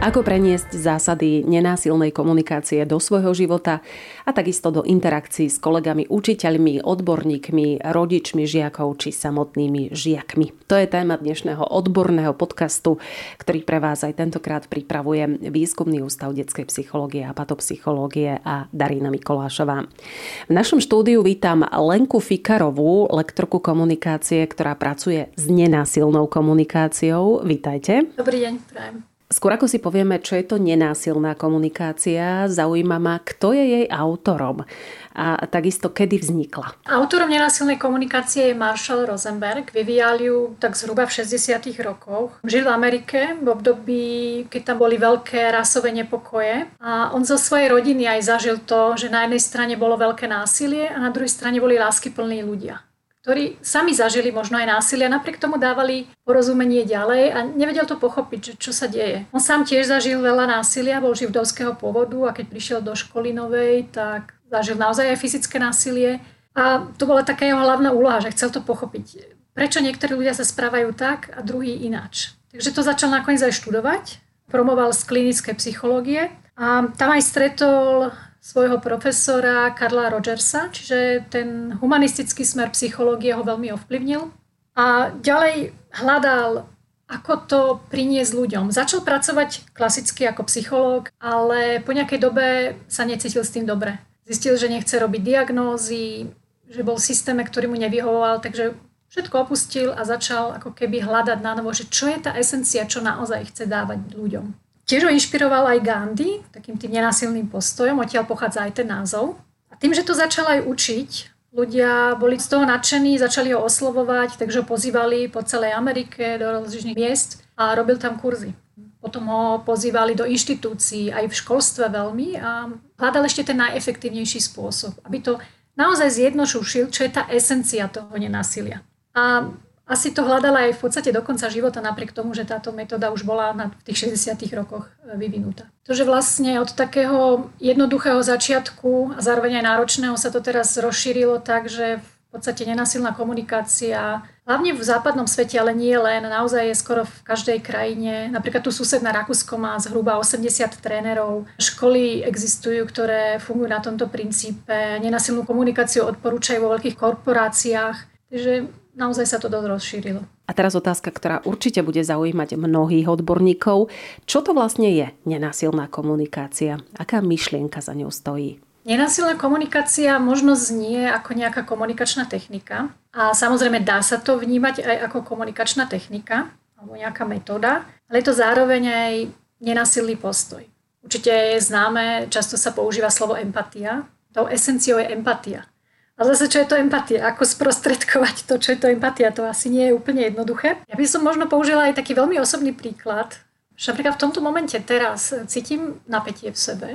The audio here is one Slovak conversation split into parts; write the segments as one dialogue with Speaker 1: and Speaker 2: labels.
Speaker 1: Ako preniesť zásady nenásilnej komunikácie do svojho života a takisto do interakcií s kolegami, učiteľmi, odborníkmi, rodičmi žiakov či samotnými žiakmi. To je téma dnešného odborného podcastu, ktorý pre vás aj tentokrát pripravuje Výskumný ústav detskej psychológie a patopsychológie a Darina Mikolášová. V našom štúdiu vítam Lenku Fikarovú, lektorku komunikácie, ktorá pracuje s nenásilnou komunikáciou. Vítajte.
Speaker 2: Dobrý deň, prajem.
Speaker 1: Skôr ako si povieme, čo je to nenásilná komunikácia, zaujíma ma, kto je jej autorom a takisto kedy vznikla.
Speaker 2: Autorom nenásilnej komunikácie je Marshall Rosenberg. Vyvíjal ju tak zhruba v 60. rokoch. Žil v Amerike v období, keď tam boli veľké rasové nepokoje a on zo svojej rodiny aj zažil to, že na jednej strane bolo veľké násilie a na druhej strane boli láskyplní ľudia ktorí sami zažili možno aj násilie a napriek tomu dávali porozumenie ďalej a nevedel to pochopiť, čo sa deje. On sám tiež zažil veľa násilia, bol živdovského pôvodu a keď prišiel do školy novej, tak zažil naozaj aj fyzické násilie. A to bola taká jeho hlavná úloha, že chcel to pochopiť. Prečo niektorí ľudia sa správajú tak a druhý ináč. Takže to začal nakoniec aj študovať. Promoval z klinické psychológie a tam aj stretol svojho profesora Karla Rogersa, čiže ten humanistický smer psychológie ho veľmi ovplyvnil. A ďalej hľadal, ako to priniesť ľuďom. Začal pracovať klasicky ako psychológ, ale po nejakej dobe sa necítil s tým dobre. Zistil, že nechce robiť diagnózy, že bol v systéme, ktorý mu nevyhovoval, takže všetko opustil a začal ako keby hľadať na novo, že čo je tá esencia, čo naozaj chce dávať ľuďom. Tiež ho inšpiroval aj Gandhi, takým tým nenásilným postojom, odtiaľ pochádza aj ten názov. A tým, že to začal aj učiť, ľudia boli z toho nadšení, začali ho oslovovať, takže ho pozývali po celej Amerike do rozličných miest a robil tam kurzy. Potom ho pozývali do inštitúcií, aj v školstve veľmi a hľadal ešte ten najefektívnejší spôsob, aby to naozaj zjednošušil, čo je tá esencia toho nenásilia. A asi to hľadala aj v podstate do konca života, napriek tomu, že táto metóda už bola na, v tých 60 rokoch e, vyvinutá. To, že vlastne od takého jednoduchého začiatku a zároveň aj náročného sa to teraz rozšírilo tak, že v podstate nenasilná komunikácia, hlavne v západnom svete, ale nie len, naozaj je skoro v každej krajine. Napríklad tu susedná Rakúsko má zhruba 80 trénerov. Školy existujú, ktoré fungujú na tomto princípe. Nenasilnú komunikáciu odporúčajú vo veľkých korporáciách. Takže naozaj sa to dosť rozšírilo.
Speaker 1: A teraz otázka, ktorá určite bude zaujímať mnohých odborníkov. Čo to vlastne je nenásilná komunikácia? Aká myšlienka za ňou stojí?
Speaker 2: Nenásilná komunikácia možno znie ako nejaká komunikačná technika a samozrejme dá sa to vnímať aj ako komunikačná technika alebo nejaká metóda, ale je to zároveň aj nenásilný postoj. Určite je známe, často sa používa slovo empatia. Tou esenciou je empatia. A zase, čo je to empatia? Ako sprostredkovať to, čo je to empatia? To asi nie je úplne jednoduché. Ja by som možno použila aj taký veľmi osobný príklad. Že napríklad v tomto momente teraz cítim napätie v sebe,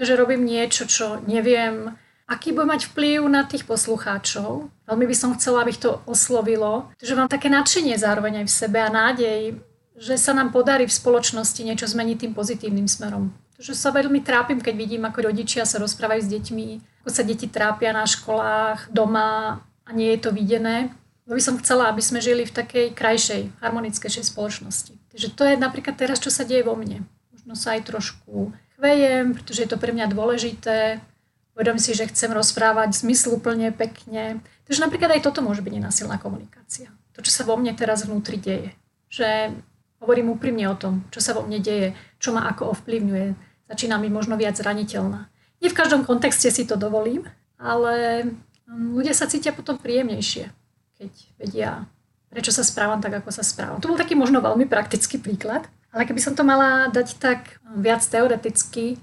Speaker 2: že robím niečo, čo neviem, aký bude mať vplyv na tých poslucháčov. Veľmi by som chcela, aby to oslovilo. Že mám také nadšenie zároveň aj v sebe a nádej, že sa nám podarí v spoločnosti niečo zmeniť tým pozitívnym smerom. Že sa veľmi trápim, keď vidím, ako rodičia sa rozprávajú s deťmi, ako sa deti trápia na školách, doma a nie je to videné. No by som chcela, aby sme žili v takej krajšej, harmonickejšej spoločnosti. Takže to je napríklad teraz, čo sa deje vo mne. Možno sa aj trošku chvejem, pretože je to pre mňa dôležité. Uvedom si, že chcem rozprávať zmysluplne, pekne. Takže napríklad aj toto môže byť nenasilná komunikácia. To, čo sa vo mne teraz vnútri deje. Že hovorím úprimne o tom, čo sa vo mne deje, čo ma ako ovplyvňuje, začínam byť možno viac zraniteľná. Nie v každom kontexte si to dovolím, ale mm, ľudia sa cítia potom príjemnejšie, keď vedia, prečo sa správam tak, ako sa správam. To bol taký možno veľmi praktický príklad, ale keby som to mala dať tak viac teoreticky,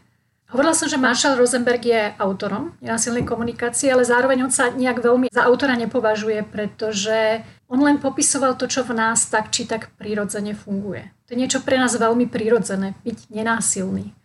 Speaker 2: Hovorila som, že Marshall Rosenberg je autorom nenasilnej komunikácie, ale zároveň on sa nejak veľmi za autora nepovažuje, pretože on len popisoval to, čo v nás tak či tak prirodzene funguje. To je niečo pre nás veľmi prirodzené, byť nenásilný.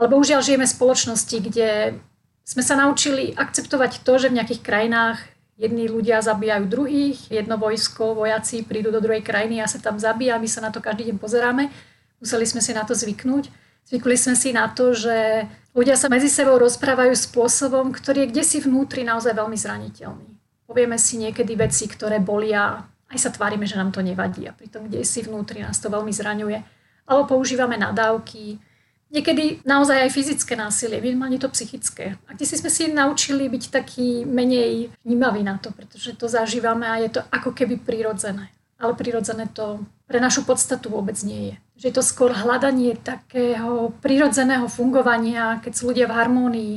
Speaker 2: Ale bohužiaľ žijeme v spoločnosti, kde sme sa naučili akceptovať to, že v nejakých krajinách jedni ľudia zabíjajú druhých, jedno vojsko, vojaci prídu do druhej krajiny a sa tam zabíja, my sa na to každý deň pozeráme. Museli sme si na to zvyknúť. Zvykli sme si na to, že ľudia sa medzi sebou rozprávajú spôsobom, ktorý je kde si vnútri naozaj veľmi zraniteľný. Povieme si niekedy veci, ktoré bolia, aj sa tvárime, že nám to nevadí a pritom kde si vnútri nás to veľmi zraňuje. Alebo používame nadávky, niekedy naozaj aj fyzické násilie, minimálne to psychické. A kde si sme si naučili byť taký menej vnímaví na to, pretože to zažívame a je to ako keby prirodzené. Ale prirodzené to pre našu podstatu vôbec nie je. Že je to skôr hľadanie takého prirodzeného fungovania, keď sú ľudia v harmónii,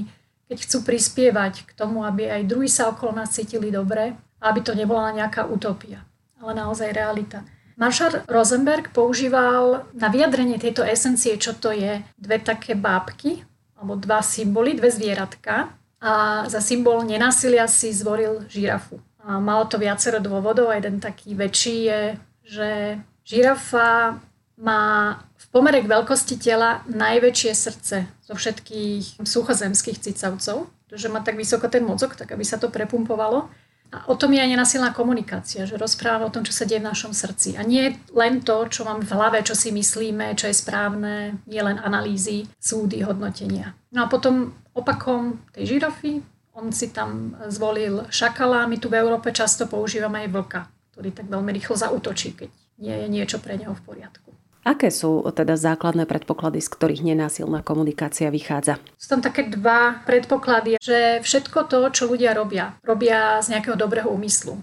Speaker 2: keď chcú prispievať k tomu, aby aj druhí sa okolo nás cítili dobre a aby to nebola nejaká utopia, ale naozaj realita. Marshall Rosenberg používal na vyjadrenie tejto esencie, čo to je, dve také bábky, alebo dva symboly, dve zvieratka a za symbol nenásilia si zvoril žirafu. A malo to viacero dôvodov a jeden taký väčší je, že žirafa má v pomere k veľkosti tela najväčšie srdce zo všetkých suchozemských cicavcov, pretože má tak vysoko ten mozog, tak aby sa to prepumpovalo. A o tom je aj nenasilná komunikácia, že rozprávame o tom, čo sa deje v našom srdci. A nie len to, čo máme v hlave, čo si myslíme, čo je správne, nie len analýzy, súdy, hodnotenia. No a potom opakom tej žirafy, on si tam zvolil šakala, my tu v Európe často používame aj vlka, ktorý tak veľmi rýchlo zautočí, keď nie je niečo pre neho v poriadku.
Speaker 1: Aké sú teda základné predpoklady, z ktorých nenásilná komunikácia vychádza?
Speaker 2: Sú tam také dva predpoklady, že všetko to, čo ľudia robia, robia z nejakého dobrého úmyslu.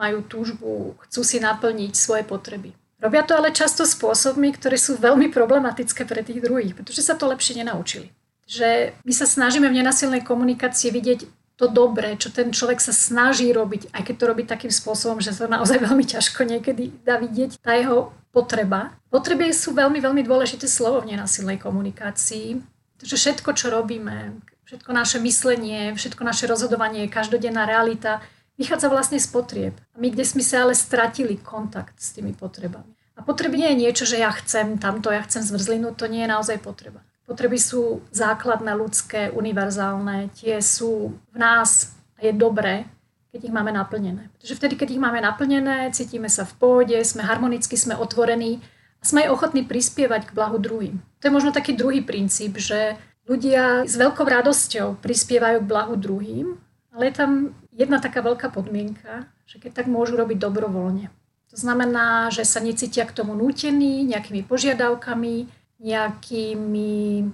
Speaker 2: Majú túžbu, chcú si naplniť svoje potreby. Robia to ale často spôsobmi, ktoré sú veľmi problematické pre tých druhých, pretože sa to lepšie nenaučili. Že my sa snažíme v nenasilnej komunikácii vidieť to dobré, čo ten človek sa snaží robiť, aj keď to robí takým spôsobom, že sa naozaj veľmi ťažko niekedy dá vidieť tá jeho potreba. Potreby sú veľmi, veľmi dôležité slovo v nenasilnej komunikácii, pretože všetko, čo robíme, všetko naše myslenie, všetko naše rozhodovanie, každodenná realita, vychádza vlastne z potrieb. A my kde sme sa ale stratili kontakt s tými potrebami. A potreby nie je niečo, že ja chcem tamto, ja chcem zmrzlinu, to nie je naozaj potreba. Potreby sú základné, ľudské, univerzálne, tie sú v nás a je dobré, keď ich máme naplnené. Pretože vtedy, keď ich máme naplnené, cítime sa v pôde, sme harmonicky, sme otvorení a sme aj ochotní prispievať k blahu druhým. To je možno taký druhý princíp, že ľudia s veľkou radosťou prispievajú k blahu druhým, ale je tam jedna taká veľká podmienka, že keď tak môžu robiť dobrovoľne. To znamená, že sa necítia k tomu nútení nejakými požiadavkami, nejakými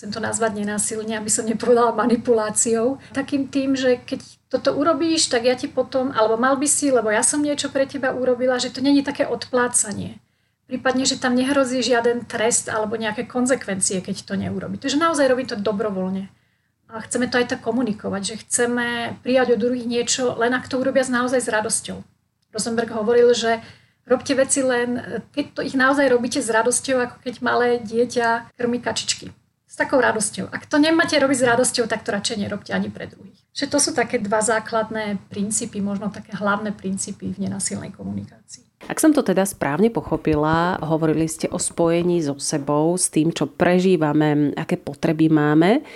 Speaker 2: chcem to nazvať nenásilne, aby som nepovedala manipuláciou, takým tým, že keď toto urobíš, tak ja ti potom, alebo mal by si, lebo ja som niečo pre teba urobila, že to není také odplácanie. Prípadne, že tam nehrozí žiaden trest alebo nejaké konsekvencie, keď to neurobi. Takže naozaj robí to dobrovoľne. A chceme to aj tak komunikovať, že chceme prijať od druhých niečo, len ak to urobia naozaj s radosťou. Rosenberg hovoril, že robte veci len, keď to ich naozaj robíte s radosťou, ako keď malé dieťa krmí kačičky s takou radosťou. Ak to nemáte robiť s radosťou, tak to radšej nerobte ani pre druhých. Že to sú také dva základné princípy, možno také hlavné princípy v nenasilnej komunikácii.
Speaker 1: Ak som to teda správne pochopila, hovorili ste o spojení so sebou, s tým, čo prežívame, aké potreby máme.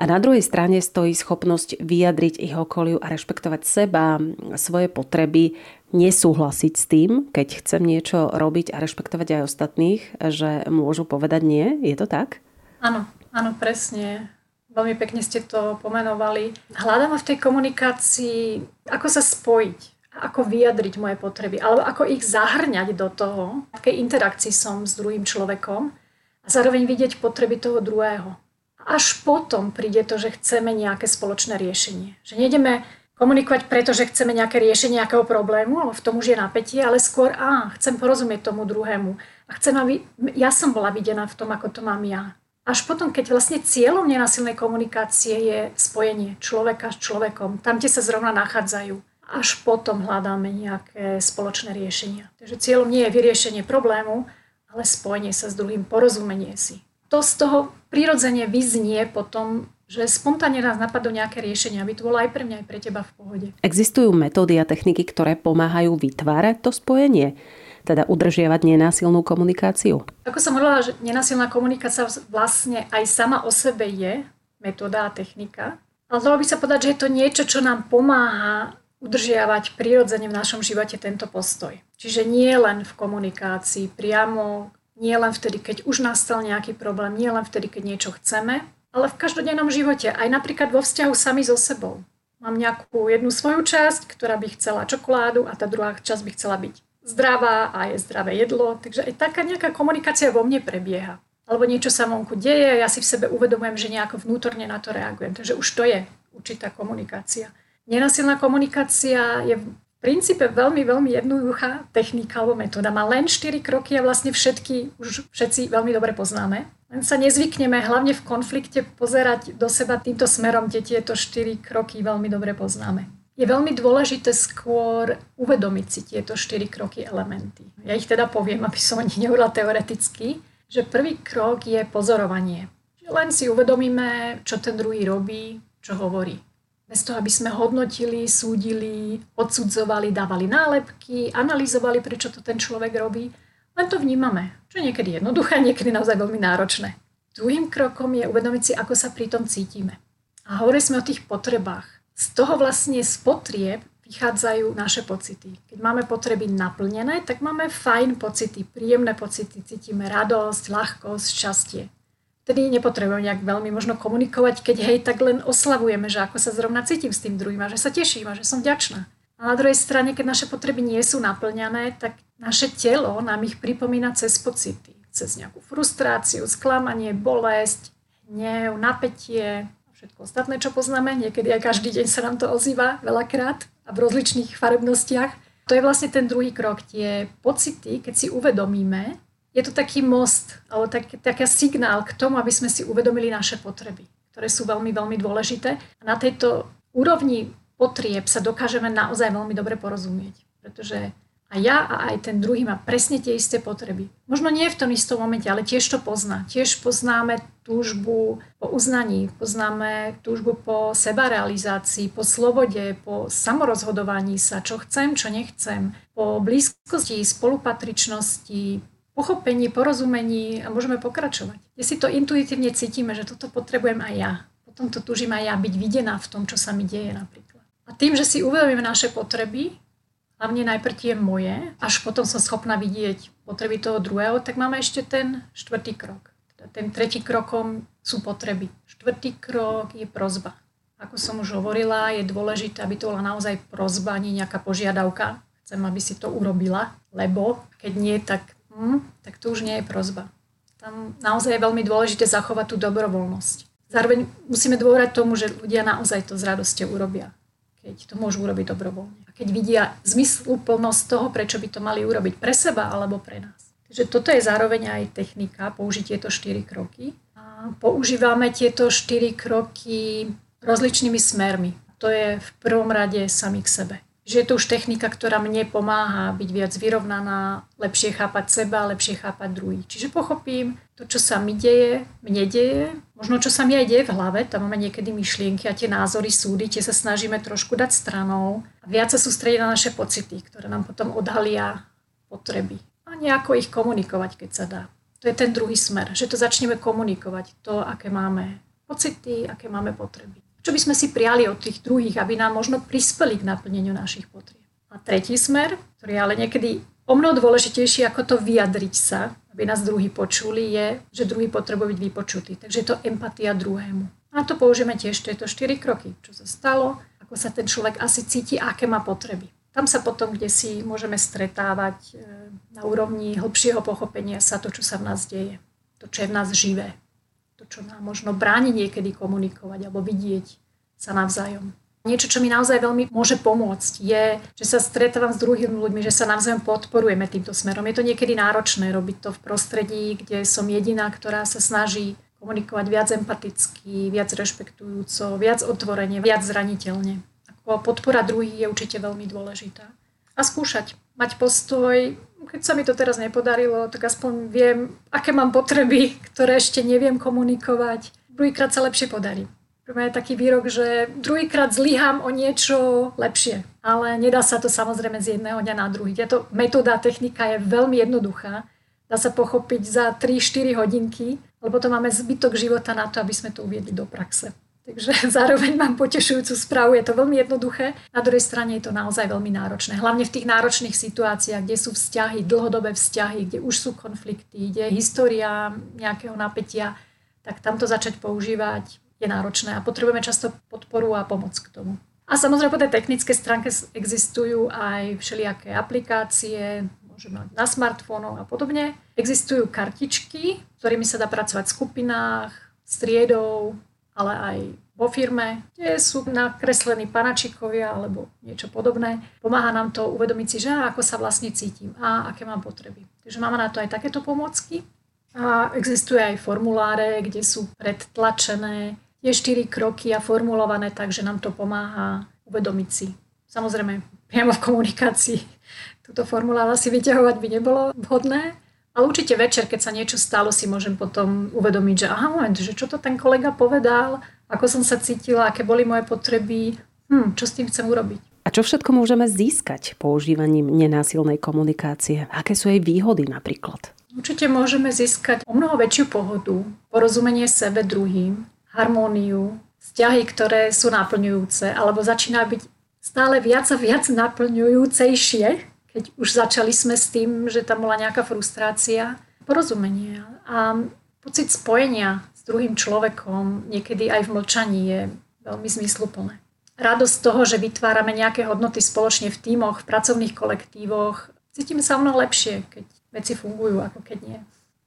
Speaker 1: A na druhej strane stojí schopnosť vyjadriť ich okoliu a rešpektovať seba, svoje potreby, nesúhlasiť s tým, keď chcem niečo robiť a rešpektovať aj ostatných, že môžu povedať nie. Je to tak?
Speaker 2: Áno, áno, presne. Veľmi pekne ste to pomenovali. Hľadám v tej komunikácii, ako sa spojiť, ako vyjadriť moje potreby, alebo ako ich zahrňať do toho, v akej interakcii som s druhým človekom a zároveň vidieť potreby toho druhého. Až potom príde to, že chceme nejaké spoločné riešenie. Že nejdeme komunikovať preto, že chceme nejaké riešenie nejakého problému, alebo v tom už je napätie, ale skôr, á, chcem porozumieť tomu druhému. A chcem, aby ja som bola videná v tom, ako to mám ja až potom, keď vlastne cieľom nenasilnej komunikácie je spojenie človeka s človekom, tam, kde sa zrovna nachádzajú, až potom hľadáme nejaké spoločné riešenia. Takže cieľom nie je vyriešenie problému, ale spojenie sa s druhým, porozumenie si. To z toho prirodzene vyznie potom, že spontánne nás napadnú nejaké riešenia, aby to bolo aj pre mňa, aj pre teba v pohode.
Speaker 1: Existujú metódy a techniky, ktoré pomáhajú vytvárať to spojenie? teda udržiavať nenásilnú komunikáciu?
Speaker 2: Ako som hovorila, že nenásilná komunikácia vlastne aj sama o sebe je metóda a technika. Ale dalo by sa povedať, že je to niečo, čo nám pomáha udržiavať prirodzene v našom živote tento postoj. Čiže nie len v komunikácii priamo Nie len vtedy, keď už nastal nejaký problém, nie len vtedy, keď niečo chceme, ale v každodennom živote, aj napríklad vo vzťahu sami so sebou. Mám nejakú jednu svoju časť, ktorá by chcela čokoládu a tá druhá časť by chcela byť zdravá a je zdravé jedlo. Takže aj taká nejaká komunikácia vo mne prebieha. Alebo niečo sa vonku deje ja si v sebe uvedomujem, že nejako vnútorne na to reagujem. Takže už to je určitá komunikácia. Nenasilná komunikácia je princípe veľmi, veľmi jednoduchá technika alebo metóda. Má len 4 kroky a vlastne všetky už všetci veľmi dobre poznáme. Len sa nezvykneme hlavne v konflikte pozerať do seba týmto smerom, kde tieto štyri kroky veľmi dobre poznáme. Je veľmi dôležité skôr uvedomiť si tieto štyri kroky elementy. Ja ich teda poviem, aby som ani nehovorila teoreticky, že prvý krok je pozorovanie. Len si uvedomíme, čo ten druhý robí, čo hovorí. Bez toho, aby sme hodnotili, súdili, odsudzovali, dávali nálepky, analyzovali, prečo to ten človek robí, len to vnímame, čo je niekedy jednoduché, niekedy naozaj veľmi náročné. Druhým krokom je uvedomiť si, ako sa pri tom cítime. A hovorili sme o tých potrebách. Z toho vlastne z potrieb vychádzajú naše pocity. Keď máme potreby naplnené, tak máme fajn pocity, príjemné pocity, cítime radosť, ľahkosť, šťastie. Vtedy nepotrebujeme nejak veľmi možno komunikovať, keď hej, tak len oslavujeme, že ako sa zrovna cítim s tým druhým a že sa teším a že som vďačná. A na druhej strane, keď naše potreby nie sú naplňané, tak naše telo nám ich pripomína cez pocity. Cez nejakú frustráciu, sklamanie, bolesť, hnev, napätie všetko ostatné, čo poznáme. Niekedy aj každý deň sa nám to ozýva veľakrát a v rozličných farebnostiach. To je vlastne ten druhý krok. Tie pocity, keď si uvedomíme, je to taký most, alebo tak, taký signál k tomu, aby sme si uvedomili naše potreby, ktoré sú veľmi, veľmi dôležité. A na tejto úrovni potrieb sa dokážeme naozaj veľmi dobre porozumieť. Pretože a ja a aj ten druhý má presne tie isté potreby. Možno nie v tom istom momente, ale tiež to pozná. Tiež poznáme túžbu po uznaní, poznáme túžbu po sebarealizácii, po slobode, po samorozhodovaní sa, čo chcem, čo nechcem, po blízkosti, spolupatričnosti, pochopení, porozumení a môžeme pokračovať. Kde si to intuitívne cítime, že toto potrebujem aj ja. Potom to túžim aj ja byť videná v tom, čo sa mi deje napríklad. A tým, že si uvedomíme naše potreby, hlavne najprv tie moje, až potom som schopná vidieť potreby toho druhého, tak máme ešte ten štvrtý krok. Teda ten tretí krokom sú potreby. Štvrtý krok je prozba. Ako som už hovorila, je dôležité, aby to bola naozaj prozba, nie nejaká požiadavka. Chcem, aby si to urobila, lebo keď nie, tak, hm, tak to už nie je prozba. Tam naozaj je veľmi dôležité zachovať tú dobrovoľnosť. Zároveň musíme dôverať tomu, že ľudia naozaj to s radosťou urobia keď to môžu urobiť dobrovoľne. A keď vidia zmysluplnosť toho, prečo by to mali urobiť pre seba alebo pre nás. Takže toto je zároveň aj technika, použiť tieto štyri kroky. A používame tieto štyri kroky rozličnými smermi. To je v prvom rade sami k sebe že je to už technika, ktorá mne pomáha byť viac vyrovnaná, lepšie chápať seba, lepšie chápať druhý. Čiže pochopím to, čo sa mi deje, mne deje, možno čo sa mi aj deje v hlave, tam máme niekedy myšlienky a tie názory, súdy, tie sa snažíme trošku dať stranou a viac sa sústrediť na naše pocity, ktoré nám potom odhalia potreby a nejako ich komunikovať, keď sa dá. To je ten druhý smer, že to začneme komunikovať, to, aké máme pocity, aké máme potreby čo by sme si prijali od tých druhých, aby nám možno prispeli k naplneniu našich potrieb. A tretí smer, ktorý je ale niekedy o mnoho dôležitejší ako to vyjadriť sa, aby nás druhý počuli, je, že druhý potrebuje byť vypočutý. Takže je to empatia druhému. A to použijeme tiež tieto štyri kroky. Čo sa stalo, ako sa ten človek asi cíti, aké má potreby. Tam sa potom, kde si môžeme stretávať e, na úrovni hĺbšieho pochopenia sa to, čo sa v nás deje. To, čo je v nás živé čo nám možno bráni niekedy komunikovať alebo vidieť sa navzájom. Niečo, čo mi naozaj veľmi môže pomôcť, je, že sa stretávam s druhými ľuďmi, že sa navzájom podporujeme týmto smerom. Je to niekedy náročné robiť to v prostredí, kde som jediná, ktorá sa snaží komunikovať viac empaticky, viac rešpektujúco, viac otvorene, viac zraniteľne. Ako podpora druhých je určite veľmi dôležitá. A skúšať, mať postoj, keď sa mi to teraz nepodarilo, tak aspoň viem, aké mám potreby, ktoré ešte neviem komunikovať. Druhýkrát sa lepšie podarí. Mňa je taký výrok, že druhýkrát zlyhám o niečo lepšie. Ale nedá sa to samozrejme z jedného dňa na druhý. Táto metóda, technika je veľmi jednoduchá. Dá sa pochopiť za 3-4 hodinky, lebo to máme zbytok života na to, aby sme to uviedli do praxe. Takže zároveň mám potešujúcu správu, je to veľmi jednoduché. Na druhej strane je to naozaj veľmi náročné. Hlavne v tých náročných situáciách, kde sú vzťahy, dlhodobé vzťahy, kde už sú konflikty, kde je história nejakého napätia, tak tamto začať používať je náročné a potrebujeme často podporu a pomoc k tomu. A samozrejme po tej technickej stránke existujú aj všelijaké aplikácie, môžeme mať na smartfónoch a podobne. Existujú kartičky, ktorými sa dá pracovať v skupinách, striedou, ale aj vo firme, kde sú nakreslení panačikovia alebo niečo podobné. Pomáha nám to uvedomiť si, že ako sa vlastne cítim a aké mám potreby. Takže máme na to aj takéto pomocky. A existuje aj formuláre, kde sú predtlačené tie štyri kroky a formulované tak, že nám to pomáha uvedomiť si. Samozrejme, priamo v komunikácii túto formulár asi vyťahovať by nebolo vhodné, ale určite večer, keď sa niečo stalo, si môžem potom uvedomiť, že aha, moment, že čo to ten kolega povedal, ako som sa cítila, aké boli moje potreby, hm, čo s tým chcem urobiť.
Speaker 1: A čo všetko môžeme získať používaním nenásilnej komunikácie? Aké sú jej výhody napríklad?
Speaker 2: Určite môžeme získať o mnoho väčšiu pohodu, porozumenie sebe druhým, harmóniu, vzťahy, ktoré sú naplňujúce, alebo začína byť stále viac a viac naplňujúcejšie, keď už začali sme s tým, že tam bola nejaká frustrácia, porozumenie a pocit spojenia s druhým človekom, niekedy aj v mlčaní, je veľmi zmysluplné. Radosť toho, že vytvárame nejaké hodnoty spoločne v tímoch, v pracovných kolektívoch, cítime sa mnoho lepšie, keď veci fungujú, ako keď nie.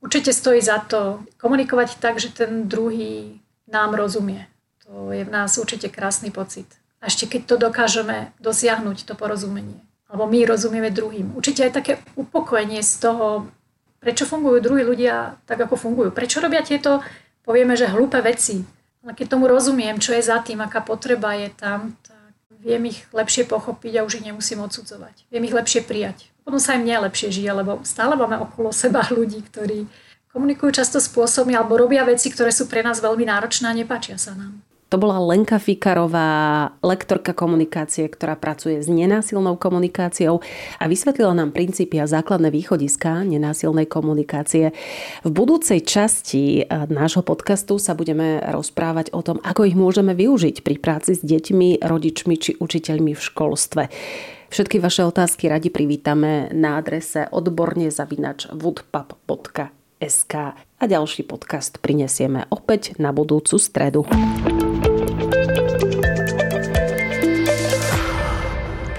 Speaker 2: Určite stojí za to komunikovať tak, že ten druhý nám rozumie. To je v nás určite krásny pocit. A ešte keď to dokážeme dosiahnuť, to porozumenie alebo my rozumieme druhým. Určite aj také upokojenie z toho, prečo fungujú druhí ľudia tak, ako fungujú. Prečo robia tieto, povieme, že hlúpe veci. Ale keď tomu rozumiem, čo je za tým, aká potreba je tam, tak viem ich lepšie pochopiť a už ich nemusím odsudzovať. Viem ich lepšie prijať. Potom sa aj mne lepšie žije, lebo stále máme okolo seba ľudí, ktorí komunikujú často spôsobmi alebo robia veci, ktoré sú pre nás veľmi náročné a nepáčia sa nám.
Speaker 1: To bola Lenka Fikarová, lektorka komunikácie, ktorá pracuje s nenásilnou komunikáciou a vysvetlila nám princípy a základné východiska nenásilnej komunikácie. V budúcej časti eh, nášho podcastu sa budeme rozprávať o tom, ako ich môžeme využiť pri práci s deťmi, rodičmi či učiteľmi v školstve. Všetky vaše otázky radi privítame na adrese odborne zavinač woodpub.sk a ďalší podcast prinesieme opäť na budúcu stredu.